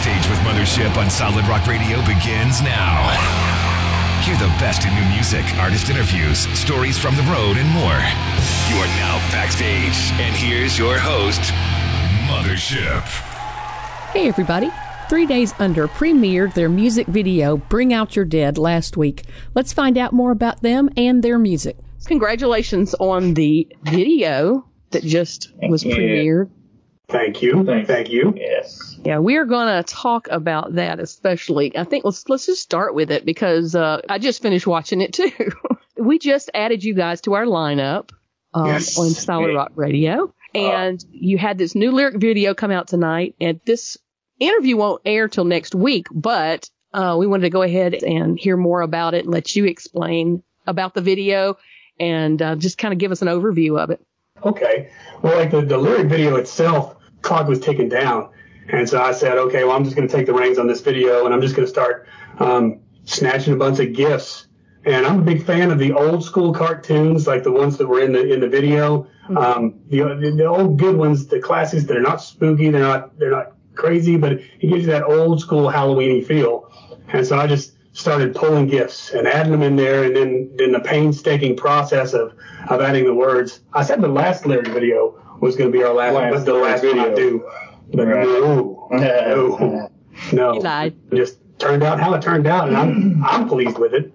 Backstage with Mothership on Solid Rock Radio begins now. Hear the best in new music, artist interviews, stories from the road, and more. You are now backstage, and here's your host, Mothership. Hey, everybody. Three Days Under premiered their music video, Bring Out Your Dead, last week. Let's find out more about them and their music. Congratulations on the video that just was you. premiered. Thank you. Thanks. Thank you. Yes. Yeah, we are going to talk about that especially. I think let's let's just start with it because uh, I just finished watching it too. we just added you guys to our lineup um, Yes. on Solid Rock Radio, and you had this new lyric video come out tonight. And this interview won't air till next week, but uh, we wanted to go ahead and hear more about it and let you explain about the video and uh, just kind of give us an overview of it. Okay. Well, like the, the lyric video itself, clock was taken down. And so I said, okay, well, I'm just going to take the reins on this video and I'm just going to start um, snatching a bunch of gifs. And I'm a big fan of the old school cartoons, like the ones that were in the in the video. Um, the, the the old good ones, the classics that are not spooky, they're not they're not crazy, but it gives you that old school Halloweeny feel. And so I just started pulling gifts and adding them in there, and then then the painstaking process of of adding the words. I said the last lyric video was going to be our last, Last but the lyric last one I do. But Right. no, no, no. You lied. It just turned out how it turned out, and I'm I'm pleased with it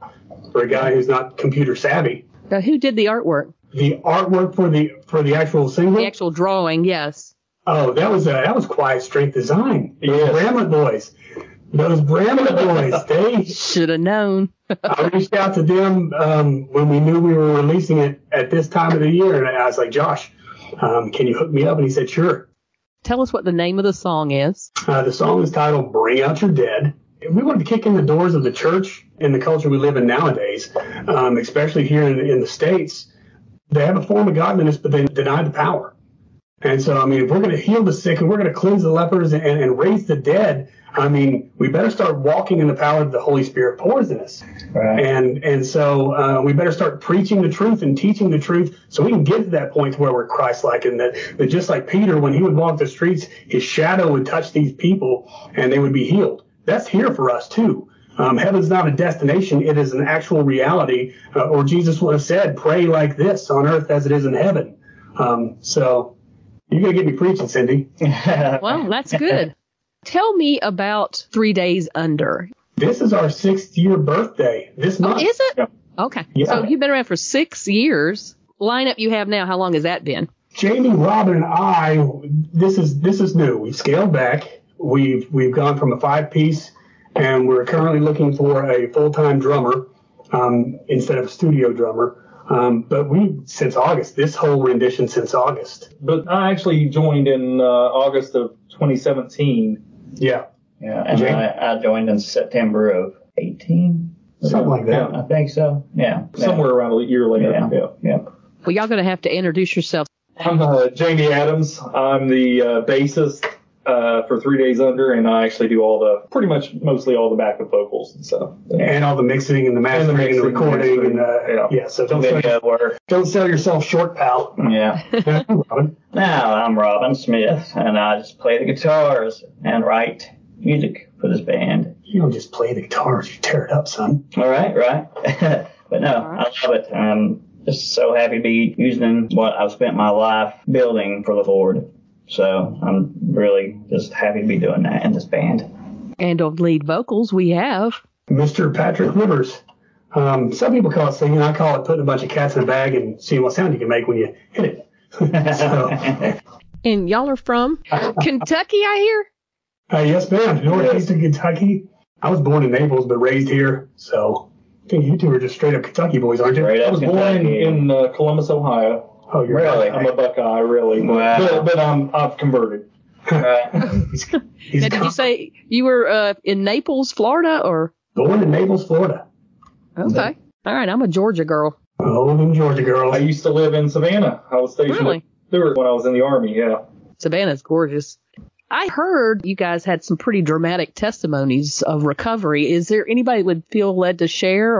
for a guy who's not computer savvy. Now, who did the artwork? The artwork for the for the actual single. The actual drawing, yes. Oh, that was uh, that was Quiet Strength Design. Those Yes. Bramlett boys. Those Bramlett boys. They. Should have known. I reached out to them um, when we knew we were releasing it at this time of the year, and I was like, Josh, um, can you hook me up? And he said, sure. Tell us what the name of the song is. Uh, the song is titled "Bring Out Your Dead." We wanted to kick in the doors of the church in the culture we live in nowadays, um, especially here in, in the states. They have a form of godliness, but they deny the power. And so, I mean, if we're going to heal the sick and we're going to cleanse the lepers and, and raise the dead, I mean, we better start walking in the power that the Holy Spirit pours in us. Right. And and so uh, we better start preaching the truth and teaching the truth so we can get to that point to where we're Christ-like and that, that just like Peter, when he would walk the streets, his shadow would touch these people and they would be healed. That's here for us too. Um, heaven's not a destination; it is an actual reality. Uh, or Jesus would have said, "Pray like this on earth as it is in heaven." Um, so you're gonna get me preaching, Cindy. Well, that's good. Tell me about Three Days Under. This is our sixth year birthday this Oh, month. is it? Yeah. Okay. Yeah. So you've been around for six years. Lineup you have now, how long has that been? Jamie, Robin, and I, this is this is new. We've scaled back. We've we've gone from a five piece, and we're currently looking for a full time drummer um, instead of a studio drummer. Um, but we since August, this whole rendition since August. But I actually joined in uh, August of 2017. Yeah, Yeah, and Jake? I, I joined in September of 18. something like that. Yeah, I think so. Yeah. Somewhere around a year later. Yeah. Yeah. Yeah. Well, y'all going to have to introduce yourself. I'm uh, Jamie Adams. I'm the uh, bassist uh, for Three Days Under, and I actually do all the pretty much mostly all the backup vocals and stuff. And all the mixing and the mastering and the, mixing and recording and, uh, mastering, yeah. So don't sell, Video work. don't sell yourself short, pal. Yeah. Robin. Now, I'm Robin Smith, and I just play the guitars and write music for this band. You don't just play the guitars; you tear it up, son. All right, right. but no, I love it. I'm just so happy to be using what I've spent my life building for the Lord. So I'm really just happy to be doing that in this band. And on lead vocals, we have. Mr. Patrick Rivers. Um, some people call it singing. I call it putting a bunch of cats in a bag and seeing what sound you can make when you hit it. so, And y'all are from Kentucky, I hear? uh, yes, ma'am. Northeastern Kentucky. I was born in Naples, but raised here. So I think you two are just straight up Kentucky boys, aren't you? Straight I up was born in uh, Columbus, Ohio. Oh, you're Really? I'm a Buckeye, really. But, Wow. but, but I'm I've converted. Right. He's, he's Now, did you say you were uh, in Naples, Florida, or? born in Naples, Florida? Okay. All right, I'm a Georgia girl. Oh, them Georgia girls. I used to live in Savannah. I was stationed Really? at Stewart when I was in the army. Yeah. Savannah's gorgeous. I heard you guys had some pretty dramatic testimonies of recovery. Is there anybody would feel led to share?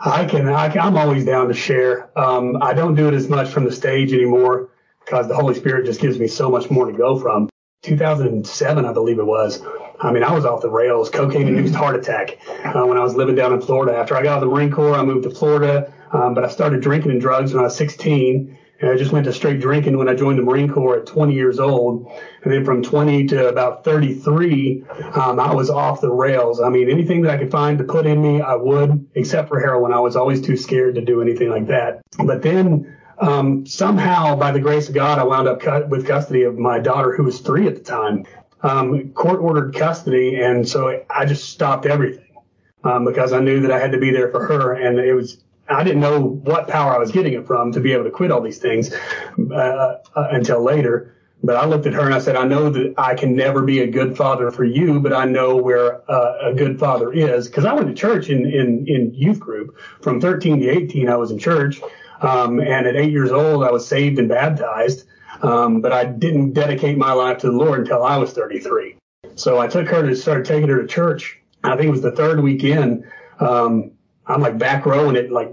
I can, I I'm always down to share. Um, I don't do it as much from the stage anymore because the Holy Spirit just gives me so much more to go from. 2007, I believe it was. I mean, I was off the rails, cocaine-induced heart attack uh, when I was living down in Florida. After I got out of the Marine Corps, I moved to Florida, um, but I started drinking and drugs when I was 16. And I just went to straight drinking when I joined the Marine Corps at 20 years old. And then from 20 to about 33, um, I was off the rails. I mean, anything that I could find to put in me, I would, except for heroin. I was always too scared to do anything like that. But then um, somehow, by the grace of God, I wound up cu- with custody of my daughter, who was three at the time. Um, court ordered custody, and so I just stopped everything um, because I knew that I had to be there for her, and it was I didn't know what power I was getting it from to be able to quit all these things uh, uh, until later. But I looked at her and I said, I know that I can never be a good father for you, but I know where uh, a good father is. Because I went to church in, in, in youth group. From 13 to 18, I was in church. Um, and at eight years old, I was saved and baptized. Um, but I didn't dedicate my life to the Lord until I was 33. So I took her to start taking her to church. I think it was the third weekend. Um, I'm like back row and it like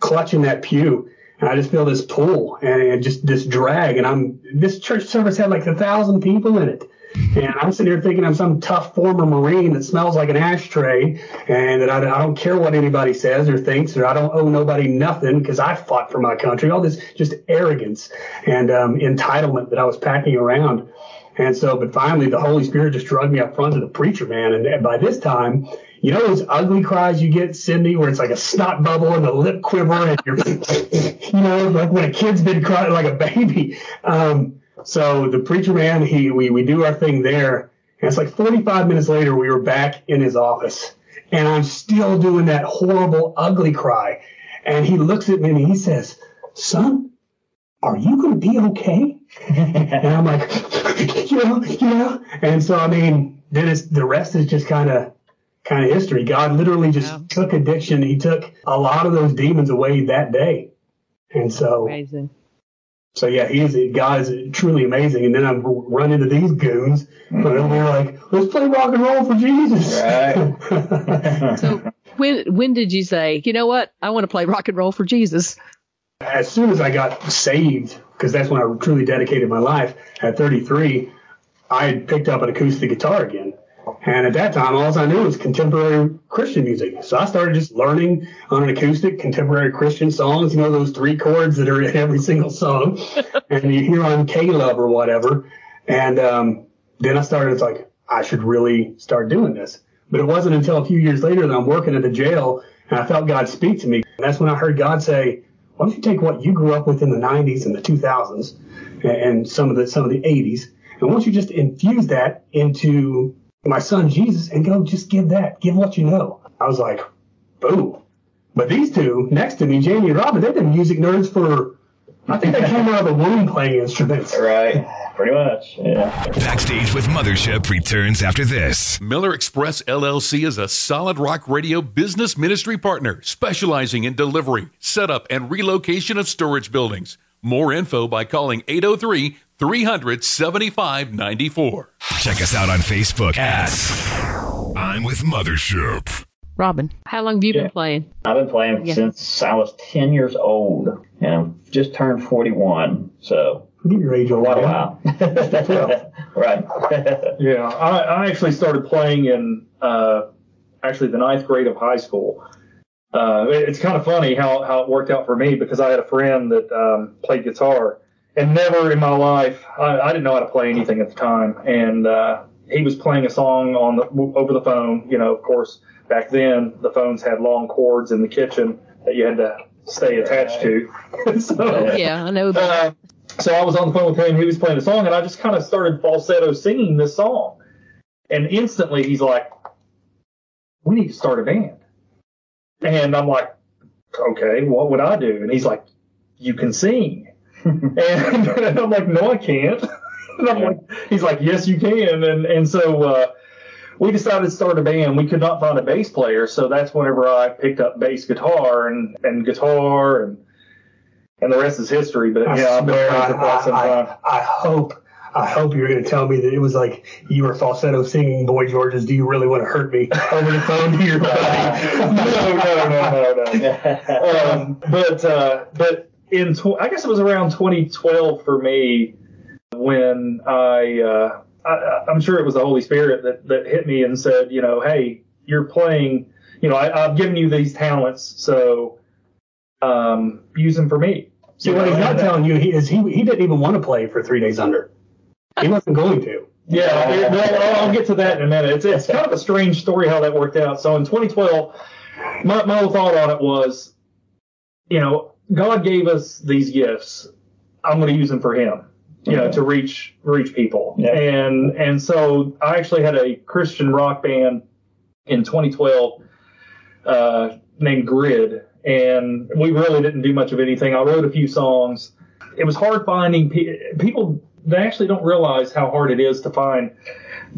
clutching that pew. And I just feel this pull and just this drag. And I'm, this church service had like a thousand people in it. And I'm sitting here thinking I'm some tough former Marine that smells like an ashtray and that I, I don't care what anybody says or thinks or I don't owe nobody nothing because I fought for my country. All this just arrogance and um, entitlement that I was packing around. And so, but finally, the Holy Spirit just drugged me up front to the preacher man. And by this time, you know those ugly cries you get, Cindy, where it's like a snot bubble and the lip quiver, and you're, you know, like when a kid's been crying like a baby. Um, so the preacher man, he we we do our thing there, and it's like 45 minutes later, we were back in his office, and I'm still doing that horrible, ugly cry, and he looks at me and he says, "Son, are you going to be okay?" and I'm like, "Yeah, yeah." And so I mean, then it's the rest is just kind of kind of history. God literally just yeah. took addiction. He took a lot of those demons away that day. And so, amazing. So yeah, he is, God is truly amazing. And then I run into these goons, mm-hmm. but we're like, let's play rock and roll for Jesus. Right. so when, when did you say, you know what? I want to play rock and roll for Jesus. As soon as I got saved, because that's when I truly dedicated my life at 33, I had picked up an acoustic guitar again. And at that time, all I knew was contemporary Christian music. So I started just learning on an acoustic contemporary Christian songs, you know, those three chords that are in every single song and you hear on K-Love or whatever. And, um, then I started, it's like, I should really start doing this. But it wasn't until a few years later that I'm working at the jail and I felt God speak to me. And that's when I heard God say, why don't you take what you grew up with in the 90s and the 2000s and some of the, some of the 80s and why don't you just infuse that into my son Jesus and go just give that, give what you know. I was like, boom. But these two next to me, Jamie and Robin, they've been music nerds for, I think they came out of the womb playing instruments. Right. Pretty much, yeah. Backstage with Mothership returns after this. Miller Express LLC is a solid rock radio business ministry partner specializing in delivery, setup, and relocation of storage buildings. More info by calling 803 300 7594. Check us out on Facebook at I'm with Mothership. Robin, how long have you yeah. been playing? I've been playing yeah. since I was 10 years old and I've just turned 41. So, Give your age old. Wow. right. yeah. I, I actually started playing in uh, actually the ninth grade of high school. Uh, it's kind of funny how, how it worked out for me because I had a friend that um, played guitar and never in my life, I, I didn't know how to play anything at the time. And, uh, he was playing a song on the, over the phone. You know, of course, back then the phones had long cords in the kitchen that you had to stay attached to. so, yeah, I know that. Uh, so I was on the phone with him. He was playing a song, and I just kind of started falsetto singing this song. And instantly, he's like, "We need to start a band." And I'm like, "Okay, what would I do?" And he's like, "You can sing." and, and, I'm like, no, I can't. and I'm like, he's like, yes, you can. And and so uh, we decided to start a band. We could not find a bass player, so that's whenever I picked up bass guitar and and guitar and and the rest is history. But I yeah, I've been playing for quite some time. I, I hope. I hope you're going to tell me that it was like you were falsetto singing Boy George's "Do You Really Want to Hurt Me" over the phone to your buddy. no, no, no, no, no. um, but uh, but in tw- I guess it was around 2012 for me when I uh, I, I'm sure it was the Holy Spirit that, that hit me and said, you know, hey, you're playing, you know, I, I've given you these talents, so um, use them for me. See, what he's not telling you he, is he he didn't even want to play for three days under. He wasn't going to. Yeah, it, well, I'll, I'll get to that in a minute. It's, it's kind of a strange story how that worked out. So in 2012, my, my whole thought on it was, you know, God gave us these gifts. I'm going to use them for Him, you know, to reach reach people. Yeah. And and so I actually had a Christian rock band in 2012 uh, named Grid, and we really didn't do much of anything. I wrote a few songs. It was hard finding pe- people. They actually don't realize how hard it is to find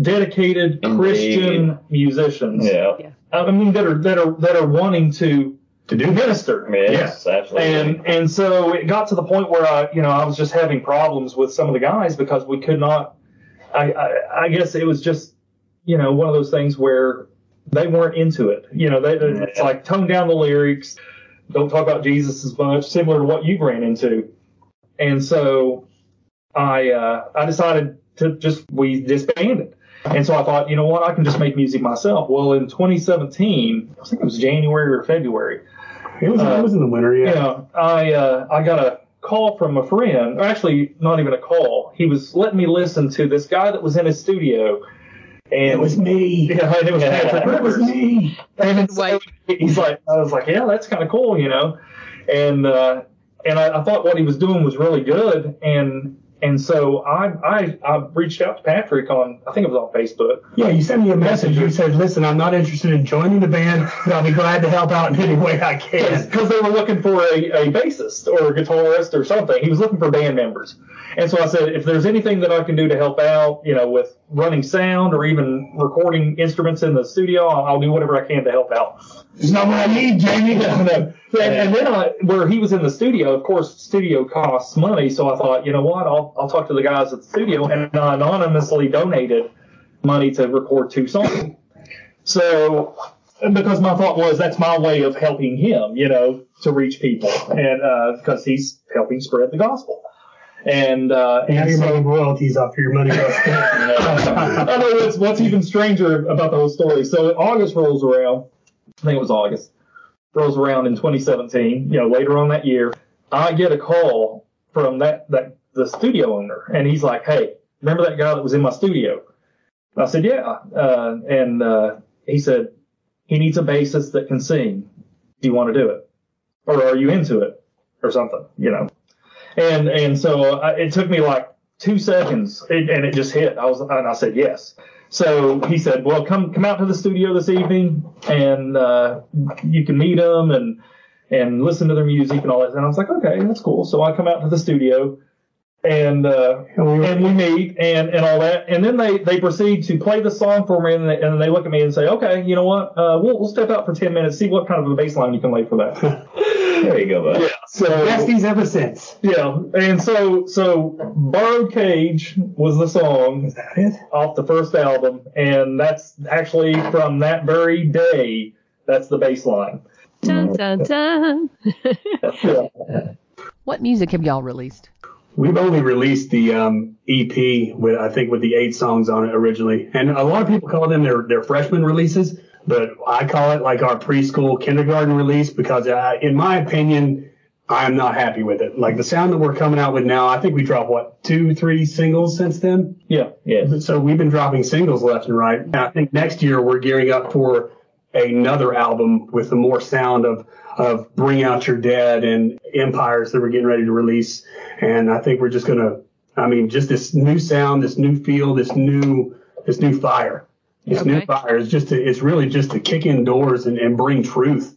dedicated Indeed. Christian musicians. Yeah. I mean that are that are that are wanting to To do minister. Yes, absolutely. And and so it got to the point where I you know I was just having problems with some of the guys because we could not. I I, I guess it was just you know one of those things where they weren't into it. You know they it's like tone down the lyrics, don't talk about Jesus as much, similar to what you ran into. And so I uh, I decided to just we disbanded. And so I thought, you know what, I can just make music myself. Well, in 2017, I think it was January or February, It was, it was in the winter, yeah. you know, I uh, I got a call from a friend, or actually not even a call. He was letting me listen to this guy that was in his studio, and It was me. yeah, and it was Patrick It was me. And so Wait. he's like, I was like, yeah, that's kind of cool, you know, and uh, and I, I thought what he was doing was really good, and and so I I I reached out to Patrick on I think it was on Facebook. Yeah, you sent me a message. You said, "Listen, I'm not interested in joining the band, but I'll be glad to help out in any way I can." because they were looking for a, a bassist or a guitarist or something. He was looking for band members. And so I said, if there's anything that I can do to help out, you know, with running sound or even recording instruments in the studio, I'll, I'll do whatever I can to help out. It's not what I need, Jamie. No, no. And, and then I, where he was in the studio, of course, studio costs money. So I thought, you know what, I'll, I'll talk to the guys at the studio and I anonymously donated money to record two songs. So, because my thought was that's my way of helping him, you know, to reach people and, uh, because he's helping spread the gospel. And, uh, Now and you're so, making royalties off your money. well spent. I know what's, what's even stranger about the whole story. So August rolls around. I think it was August. Rolls around in 2017. You know, later on that year, I get a call from that that the studio owner, and he's like, "Hey, remember that guy that was in my studio?" I said, "Yeah." Uh, and uh, he said, "He needs a bassist that can sing. Do you want to do it, or are you into it, or something?" You know. And and so uh, it took me like two seconds, and it just hit. I was and I said yes. So he said, "Well, come come out to the studio this evening, and uh, you can meet them and and listen to their music and all that." And I was like, "Okay, that's cool." So I come out to the studio, and uh, And we and we meet and and all that, and then they they proceed to play the song for me, and they, and they look at me and say, "Okay, you know what? Uh, we'll we'll step out for ten minutes, see what kind of a bass line you can lay for that." There you go, bud. yeah. So Besties ever since. yeah, and so so borrowed cage was the song Is that it? off the first album, and that's actually from that very day. That's the bass line. Dun, dun, dun. Yeah. What music have y'all released? We've only released the um, EP with I think with the eight songs on it originally, and a lot of people call them their their freshman releases, but I call it like our preschool kindergarten release because uh, in my opinion, I'm not happy with it. Like the sound that we're coming out with now, I think we dropped what two, three singles since then. yeah, Yes. So we've been dropping singles left and right. And I think next year we're gearing up for another album with the more sound of of Bring Out Your Dead and Empires that we're getting ready to release. And I think we're just gonna, I mean, just this new sound, this new feel, this new this new fire. This new Okay. fire is just to, it's really just to kick in doors and, and bring truth.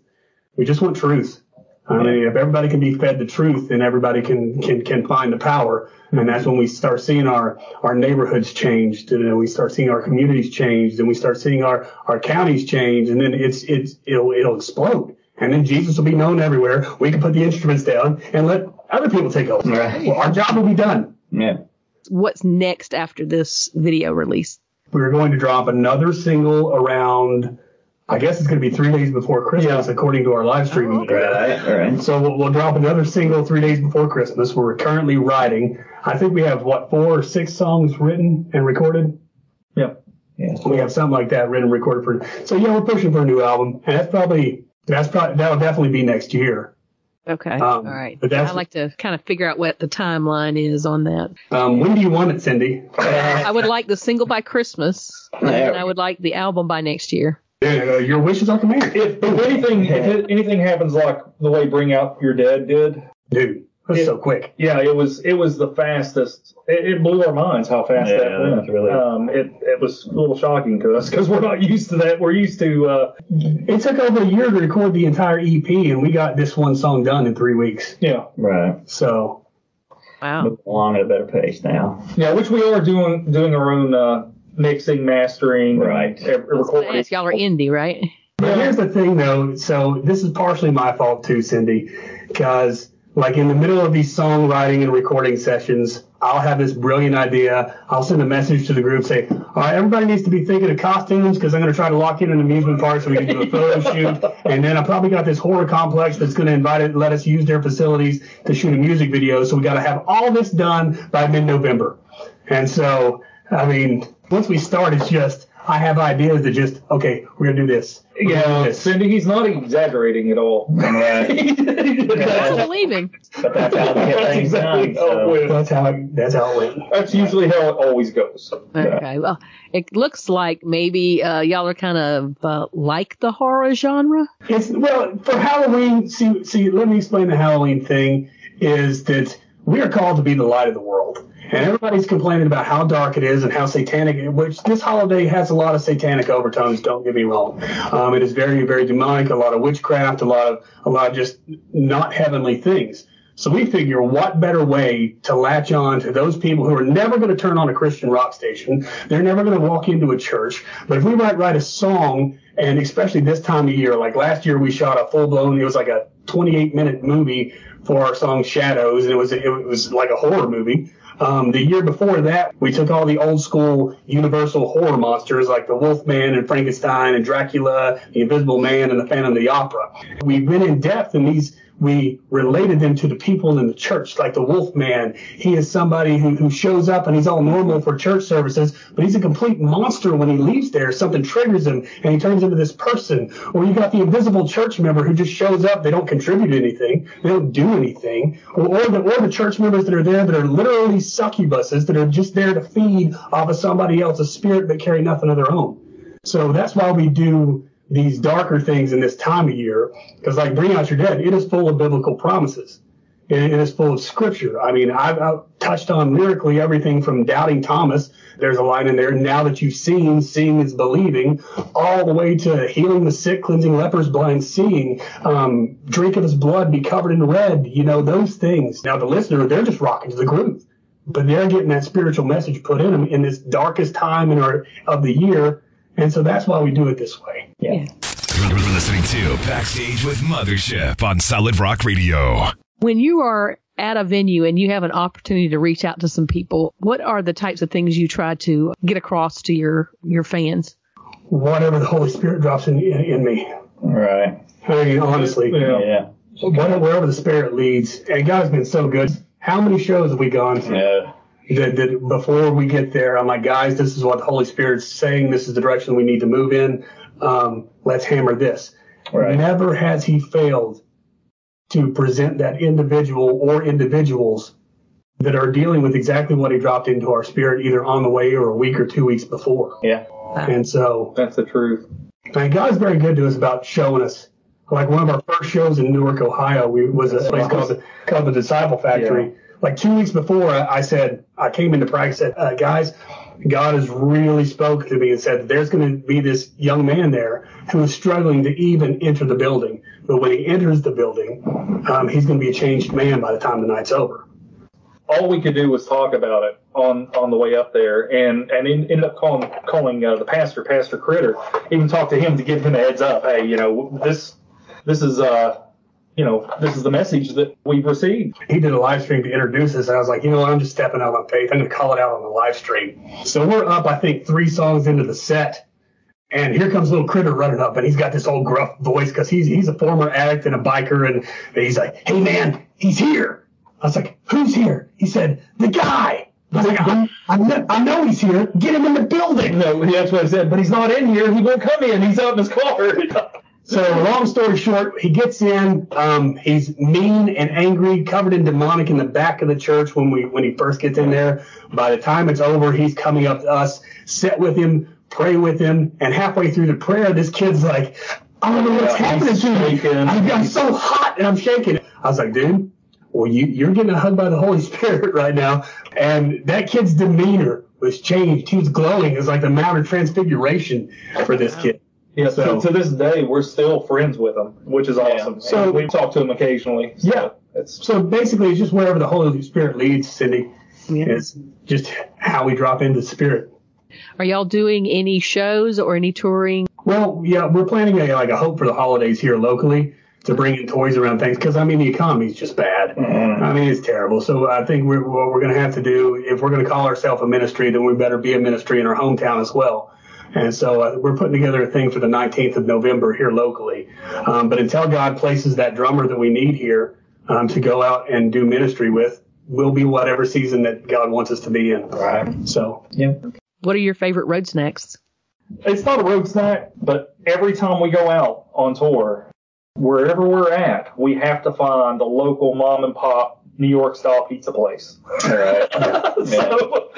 We just want truth. I mean, if everybody can be fed the truth, then everybody can, can, can find the power. And that's when we start seeing our, our neighborhoods changed and then we start seeing our communities changed and we start seeing our, our counties change and then it's, it's, it'll, it'll explode. And then Jesus will be known everywhere. We can put the instruments down and let other people take over. Right. Well, our job will be done. Yeah. What's next after this video release? We're going to drop another single around, I guess it's going to be three days before Christmas, according to our live streaming. Oh, right. Right. So we'll, we'll drop another single three days before Christmas. We're currently writing. I think we have what four or six songs written and recorded. Yeah. Yeah. We have something like that written and recorded for. So yeah, we're pushing for a new album, and that's probably that's probably that'll definitely be next year. Okay. Um, All right. but that's- I like to kind of figure out what the timeline is on that. Um, when do you want it, Cindy? I would like the single by Christmas, and I would like the album by next year. Uh, your wishes are commanded. If, if anything, if anything happens like the way Bring Out Your Dead did, Dude, that's It- so quick. yeah, it was it was the fastest. It, it blew our minds how fast Yeah, that went. that's really- Um, it it was a little shocking to us because we're not used to that. We're used to uh, It took over a year to record the entire EP, and we got this one song done in three weeks. yeah Right. So Wow. Moving along at a better pace now. yeah, which we are doing doing our own uh, mixing, mastering, Right. and, uh, I recording. ask, y'all are indie, right? But here's the thing, though. So this is partially my fault too, Cindy, because like in the middle of these songwriting and recording sessions, I'll have this brilliant idea. I'll send a message to the group, say, "All right, everybody needs to be thinking of costumes because I'm going to try to lock in an amusement park so we can do a photo shoot." And then I probably got this horror complex that's going to invite it, let us use their facilities to shoot a music video. So we got to have all this done by mid-November. And so, I mean, once we start, it's just I have ideas that just okay, we're gonna do this. We're gonna do Yeah, this. Cindy, he's not exaggerating at all. Right. That's, believe him. But that's how we get that's things exactly done. how it So. That's how it, that's how it went. That's usually how it always goes. Okay. Well, it looks like maybe uh, y'all are kind of uh, like the horror genre. It's well for Halloween. See, see, let me explain the Halloween thing. Is that we are called to be the light of the world, and everybody's complaining about how dark it is and how satanic. Which this holiday has a lot of satanic overtones. Don't get me wrong. Um, it is very, very demonic. A lot of witchcraft. A lot of, a lot of just not heavenly things. So we figure what better way to latch on to those people who are never going to turn on a Christian rock station. They're never going to walk into a church. But if we might write a song, and especially this time of year, like last year we shot a full blown, it was like a 28 minute movie for our song Shadows, and it was, it was like a horror movie. Um, the year before that, we took all the old school Universal horror monsters like the Wolfman and Frankenstein and Dracula, the Invisible Man, and the Phantom of the Opera. We went in depth in these we related them to the people in the church, like the wolf man. He is somebody who, who shows up and he's all normal for church services, but he's a complete monster when he leaves there. Something triggers him and he turns into this person. Or you got the invisible church member who just shows up. They don't contribute anything. They don't do anything. Or, or the, or the church members that are there that are literally succubuses that are just there to feed off of somebody else's spirit but carry nothing of their own. So that's why we do these darker things in this time of year, because like Bring Out Your Dead, it is full of biblical promises. It, is full of scripture. I mean, I've, I've touched on lyrically everything from doubting Thomas. There's a line in there, now that you've seen, seeing is believing, all the way to healing the sick, cleansing lepers, blind seeing, um, drink of his blood, be covered in red, you know, those things. Now the listener, they're just rocking to the groove. But they're getting that spiritual message put in them in this darkest time in our of the year. And so that's why we do it this way. Yeah. You're listening to Backstage with Mothership on Solid Rock Radio. When you are at a venue and you have an opportunity to reach out to some people, what are the types of things you try to get across to your your fans? Whatever the Holy Spirit drops in, in, in me. Right. I mean, honestly, Yeah. Yeah. whatever, wherever the Spirit leads. And God's been so good. How many shows have we gone to? Yeah. That, that before we get there, I'm like, guys, this is what the Holy Spirit's saying. This is the direction we need to move in. Um, let's hammer this. Right. Never has he failed to present that individual or individuals that are dealing with exactly what he dropped into our spirit, either on the way or a week or two weeks before. Yeah. And so, That's the truth. and God's very good to us about showing us. Like one of our first shows in Newark, Ohio, we was a place called the, called the Disciple Factory. Like two weeks before, I, said I came into practice. Said, uh, guys, God has really spoken to me and said there's going to be this young man there who is struggling to even enter the building. But when he enters the building, um, he's going to be a changed man by the time the night's over. all we could do was talk about it on on the way up there, and and en- ended up calling calling uh, the pastor, Pastor Critter, even talked to him to give him a heads up. Hey, you know this this is uh you know this is the message that we've received. he did a live stream to introduce us, and I was like, you know what, I'm just stepping out on faith. I'm going to call it out on the live stream. So we're up, I think, three songs into the set, and here comes little critter running up, and he's got this old gruff voice because he's he's a former addict and a biker, and he's like, hey man, he's here. I was like, who's here? He said, the guy. I was like, I, I, know, I know he's here. Get him in the building. No, that's what I said. But he's not in here. He won't come in. He's out in his car. So long story short, he gets in. Um, he's mean and angry, covered in demonic in the back of the church when we when he first gets in there. By the time it's over, he's coming up to us, sit with him, pray with him, and halfway through the prayer, this kid's like, I don't know what's Yeah, happening to me. I'm, I'm so hot and I'm shaking. I was like, dude, well, you you're getting a hug by the Holy Spirit right now. And that kid's demeanor was changed. He was glowing. It was like the Mount of Transfiguration for this kid. Yeah, so to this day, we're still friends with them, which is awesome. So- So we talk to them occasionally. So Yeah. It's, So basically, it's just wherever the Holy Spirit leads, Cindy. Yeah. It's just how we drop into the Spirit. Are y'all doing any shows or any touring? Well, yeah, we're planning a like a hope for the holidays here locally to bring in toys around things because I mean the economy's just bad. Mm. I mean it's terrible. So I think we're, what we're going to have to do if we're going to call ourselves a ministry, then we better be a ministry in our hometown as well. And so uh, we're putting together a thing for the 19th of November here locally. Um, but until God places that drummer that we need here um, to go out and do ministry with, we'll be whatever season that God wants us to be in. Right. So yeah. What are your favorite road snacks? it's not a road snack, but every time we go out on tour, wherever we're at, we have to find a local mom and pop New York style pizza place. All right. so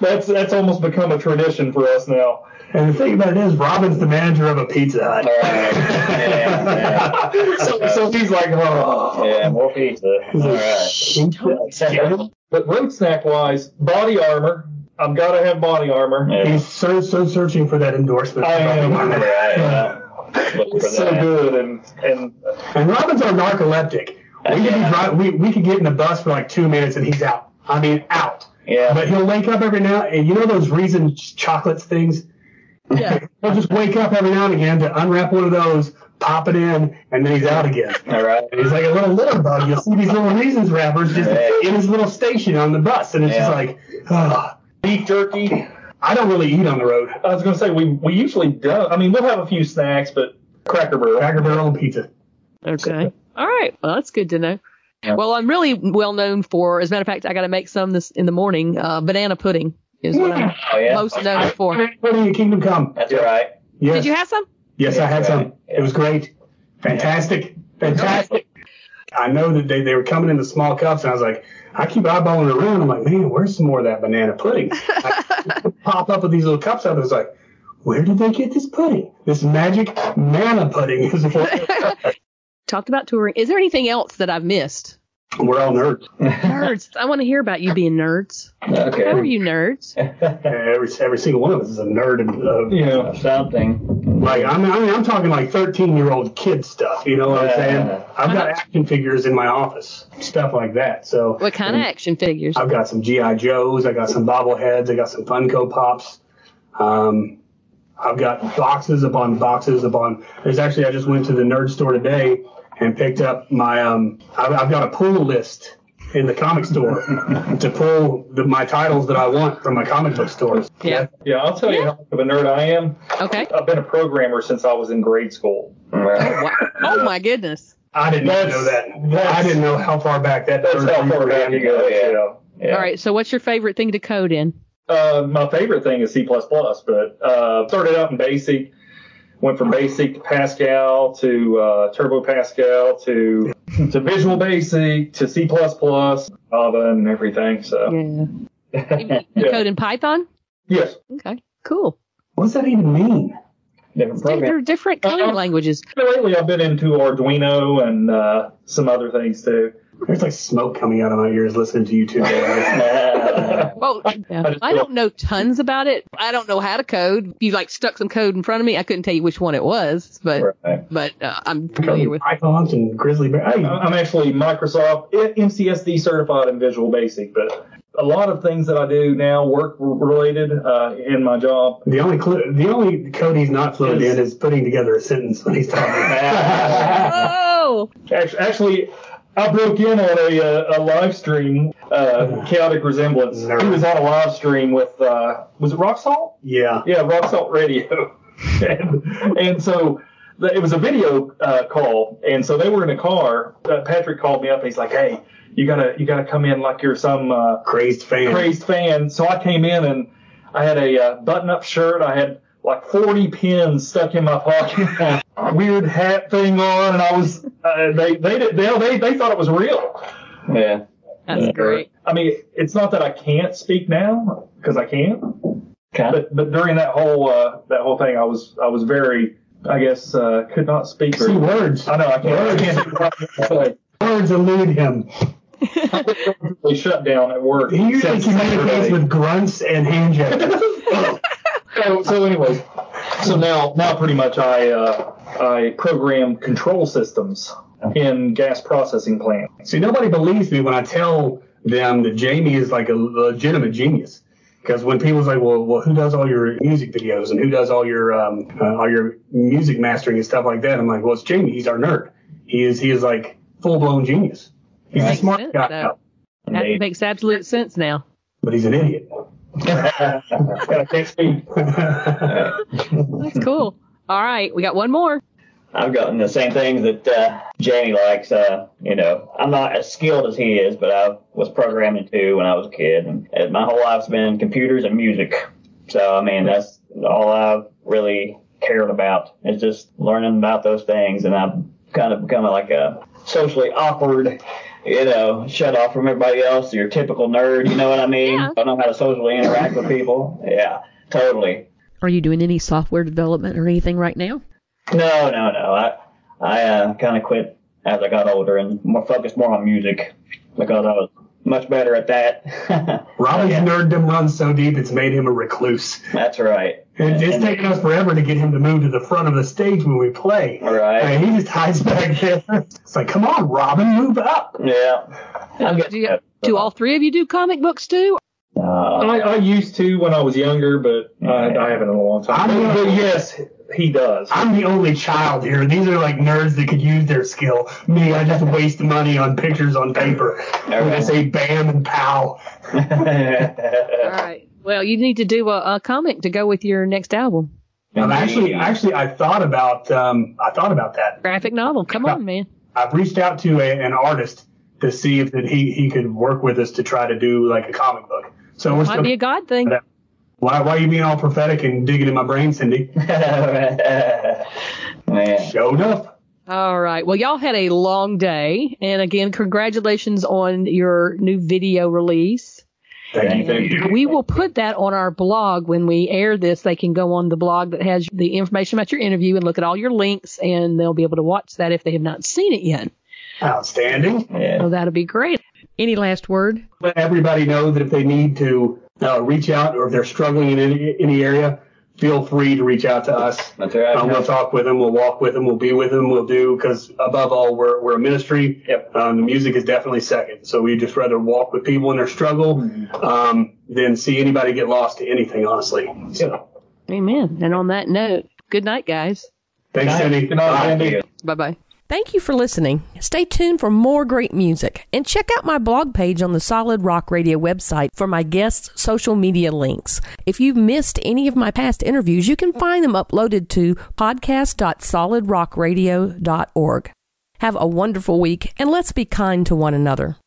that's that's almost become a tradition for us now. And the thing about it is, Robin's the manager of a Pizza Hut. All right. Yeah, yeah. So, so he's like, oh. Yeah, more pizza. All right. But road snack wise, body armor. I've got to have body armor. Yeah. He's so so searching for that endorsement. I am. Right, yeah. It's so good, and and And Robin's our narcoleptic. We could, be Yeah. dri- we, we could get in the bus for like two minutes and he's out. I mean, out. Yeah. But he'll wake up every now and you know those Reese's chocolates things? Yeah. He'll just wake up every now and again to unwrap one of those, pop it in, and then he's out again. All right. And he's like a little litter bug. You'll see these little Reese's wrappers just Right. in his little station on the bus. And it's just like, beef jerky. I don't really eat on the road. I was going to say we we usually don't. I mean, we'll have a few snacks, but Cracker Barrel. Cracker Barrel and pizza. Okay. All right. Well, that's good to know. Yeah. Well, I'm really well known for, as a matter of fact, I got to make some this in the morning. Uh, banana pudding is what I'm Oh, yeah. most known for. What do you Kingdom Come? That's all right. Yes. Did you have some? Yes, I had some. Right. It was great. Fantastic. Fantastic. I know that they, they were coming in the small cups, and I was like, I keep eyeballing around. I'm like, man, where's some more of that banana pudding? I pop up with these little cups out. I was like, where did they get this pudding? This magic manna pudding is what Talked about touring. Is there anything else that I've missed? we're all nerds. Nerds. I want to hear about you being nerds. Okay. How are you nerds? Every every single one of us is a nerd. Of, of, You know, Something. like I mean, I mean, I'm talking like 13 year old kid stuff. You know what I'm saying? I've got action figures in my office, stuff like that. So What kind of action figures? I've got some GI Joes. I got some bobbleheads. I got some Funko Pops. Um, I've got boxes upon boxes upon. There's actually I just went to the nerd store today and picked up my. Um, I've, I've got a pull list in the comic store to pull the, my titles that I want from my comic book stores. Yeah. yeah, I'll tell you how much of a nerd I am. Okay. I've been a programmer since I was in grade school. All right. Wow. Oh my goodness. I didn't That's- know that. I didn't know how far back that. That's how far back it goes. Yeah. Yeah. Yeah. All right. So, what's your favorite thing to code in? Uh, my favorite thing is C++, but uh, started out in BASIC, went from BASIC to Pascal to uh, Turbo Pascal to to Visual Basic to C++, Java, and everything. So Yeah. You Yeah. code in Python? yes, Okay. Cool. What does that even mean? Different There program. are different coding languages. lately I've been into Arduino and uh, some other things too. There's like smoke coming out of my ears listening to you two. Well, yeah. I don't know tons about it. I don't know how to code. You like stuck some code in front of me. I couldn't tell you which one it was, but Right. but uh, I'm familiar with. Pythons and Grizzly Bear. Hey, I'm actually Microsoft MCSD certified in Visual Basic, but a lot of things that I do now work related uh, in my job. The only cl- the only code he's not fluent in is putting together a sentence when he's talking. Oh, Actually, actually I broke in on a, uh, a live stream, uh, Chaotic Resemblance. Nerd. He was on a live stream with, uh, was it Rock Salt? yeah. Yeah, Rock Salt Radio. and, and so it was a video uh, call, and so they were in a car. Uh, Patrick called me up. and He's like, "Hey, you gotta you gotta come in like you're some uh, Crazed fan. crazed fan." So I came in and I had a uh, button-up shirt. I had like 40 pins stuck in my pocket, weird hat thing on, and I was uh, they they did they, they they thought it was real. Yeah. That's great. I mean, it's not that I can't speak now because I can, Okay. but but during that whole uh, that whole thing, I was I was very I guess uh, could not speak. See, words. I know I can't. I can't Words elude him. They shut down at work. He usually communicates with grunts and hand gestures. so, so anyways, so now now pretty much I uh, I program control systems in gas processing plants. See, nobody believes me when I tell them that Jamie is like a legitimate genius. Because when people's like, well, well, who does all your music videos and who does all your um, uh, all your music mastering and stuff like that? I'm like, well, it's Jamie. He's our nerd. He is he is like full blown genius. He's a Makes smart sense, guy, though. That Indeed. makes absolute sense now. but he's an idiot. I can't speak. That's cool. All right, we got one more. I've gotten the same things that uh, Jamie likes. Uh, you know, I'm not as skilled as he is, but I was programming too when I was a kid, and uh, my whole life's been computers and music. So I mean, that's all I've really cared about is just learning about those things, and I've kind of become like a socially awkward. You know, shut off from everybody else. Your typical nerd. You know what I mean? Yeah. I don't know how to socially interact with people. Yeah, totally. Are you doing any software development or anything right now? No, no, no. I I uh, kind of quit as I got older and more focused more on music because I was much better at that. Robin's Yeah. nerddom runs so deep it's made him a recluse. That's right. And it's taken us forever to get him to move to the front of the stage when we play. Right. And he just hides back there. It's like, come on, Robin, move up. Yeah. Do, you, do all three of you do comic books too? uh, I, I used to when I was younger, but I, I haven't in a long time. I'm- But, but yes, he does. I'm the only child here. These are like nerds that could use their skill. Me, I just waste money on pictures on paper. When I say bam and pow. All right. Well, you need to do a, a comic to go with your next album. I'm actually, actually, I thought about, um, I thought about that. Graphic novel. Come on, man. I've reached out to a, an artist to see if that he, he could work with us to try to do like a comic book. So we're Might still, be a God thing. why, why are you being all prophetic and digging in my brain, Cindy? Man. Show enough. All right. Well, y'all had a long day. And again, congratulations on your new video release. Thank you, thank you. We will put that on our blog when we air this. They can go on the blog that has the information about your interview and look at all your links, and they'll be able to watch that if they have not seen it yet. Outstanding. Yeah. So that'll be great. Any last word? let everybody know that if they need to uh, reach out or if they're struggling in any, any area, feel free to reach out to us. That's right. Um, we'll talk with them. We'll walk with them. We'll be with them. We'll do because above all, we're we're a ministry. Yep. Um, the music is definitely second. So we just rather walk with people in their struggle um, than see anybody get lost to anything. Honestly. So Amen. And on that note, good night, guys. thanks, Cindy. Good night, Bye. Andy. Bye bye. Thank you for listening. Stay tuned for more great music and check out my blog page on the Solid Rock Radio website for my guests' social media links. If you've missed any of my past interviews, you can find them uploaded to podcast.solidrockradio.org. Have a wonderful week and let's be kind to one another.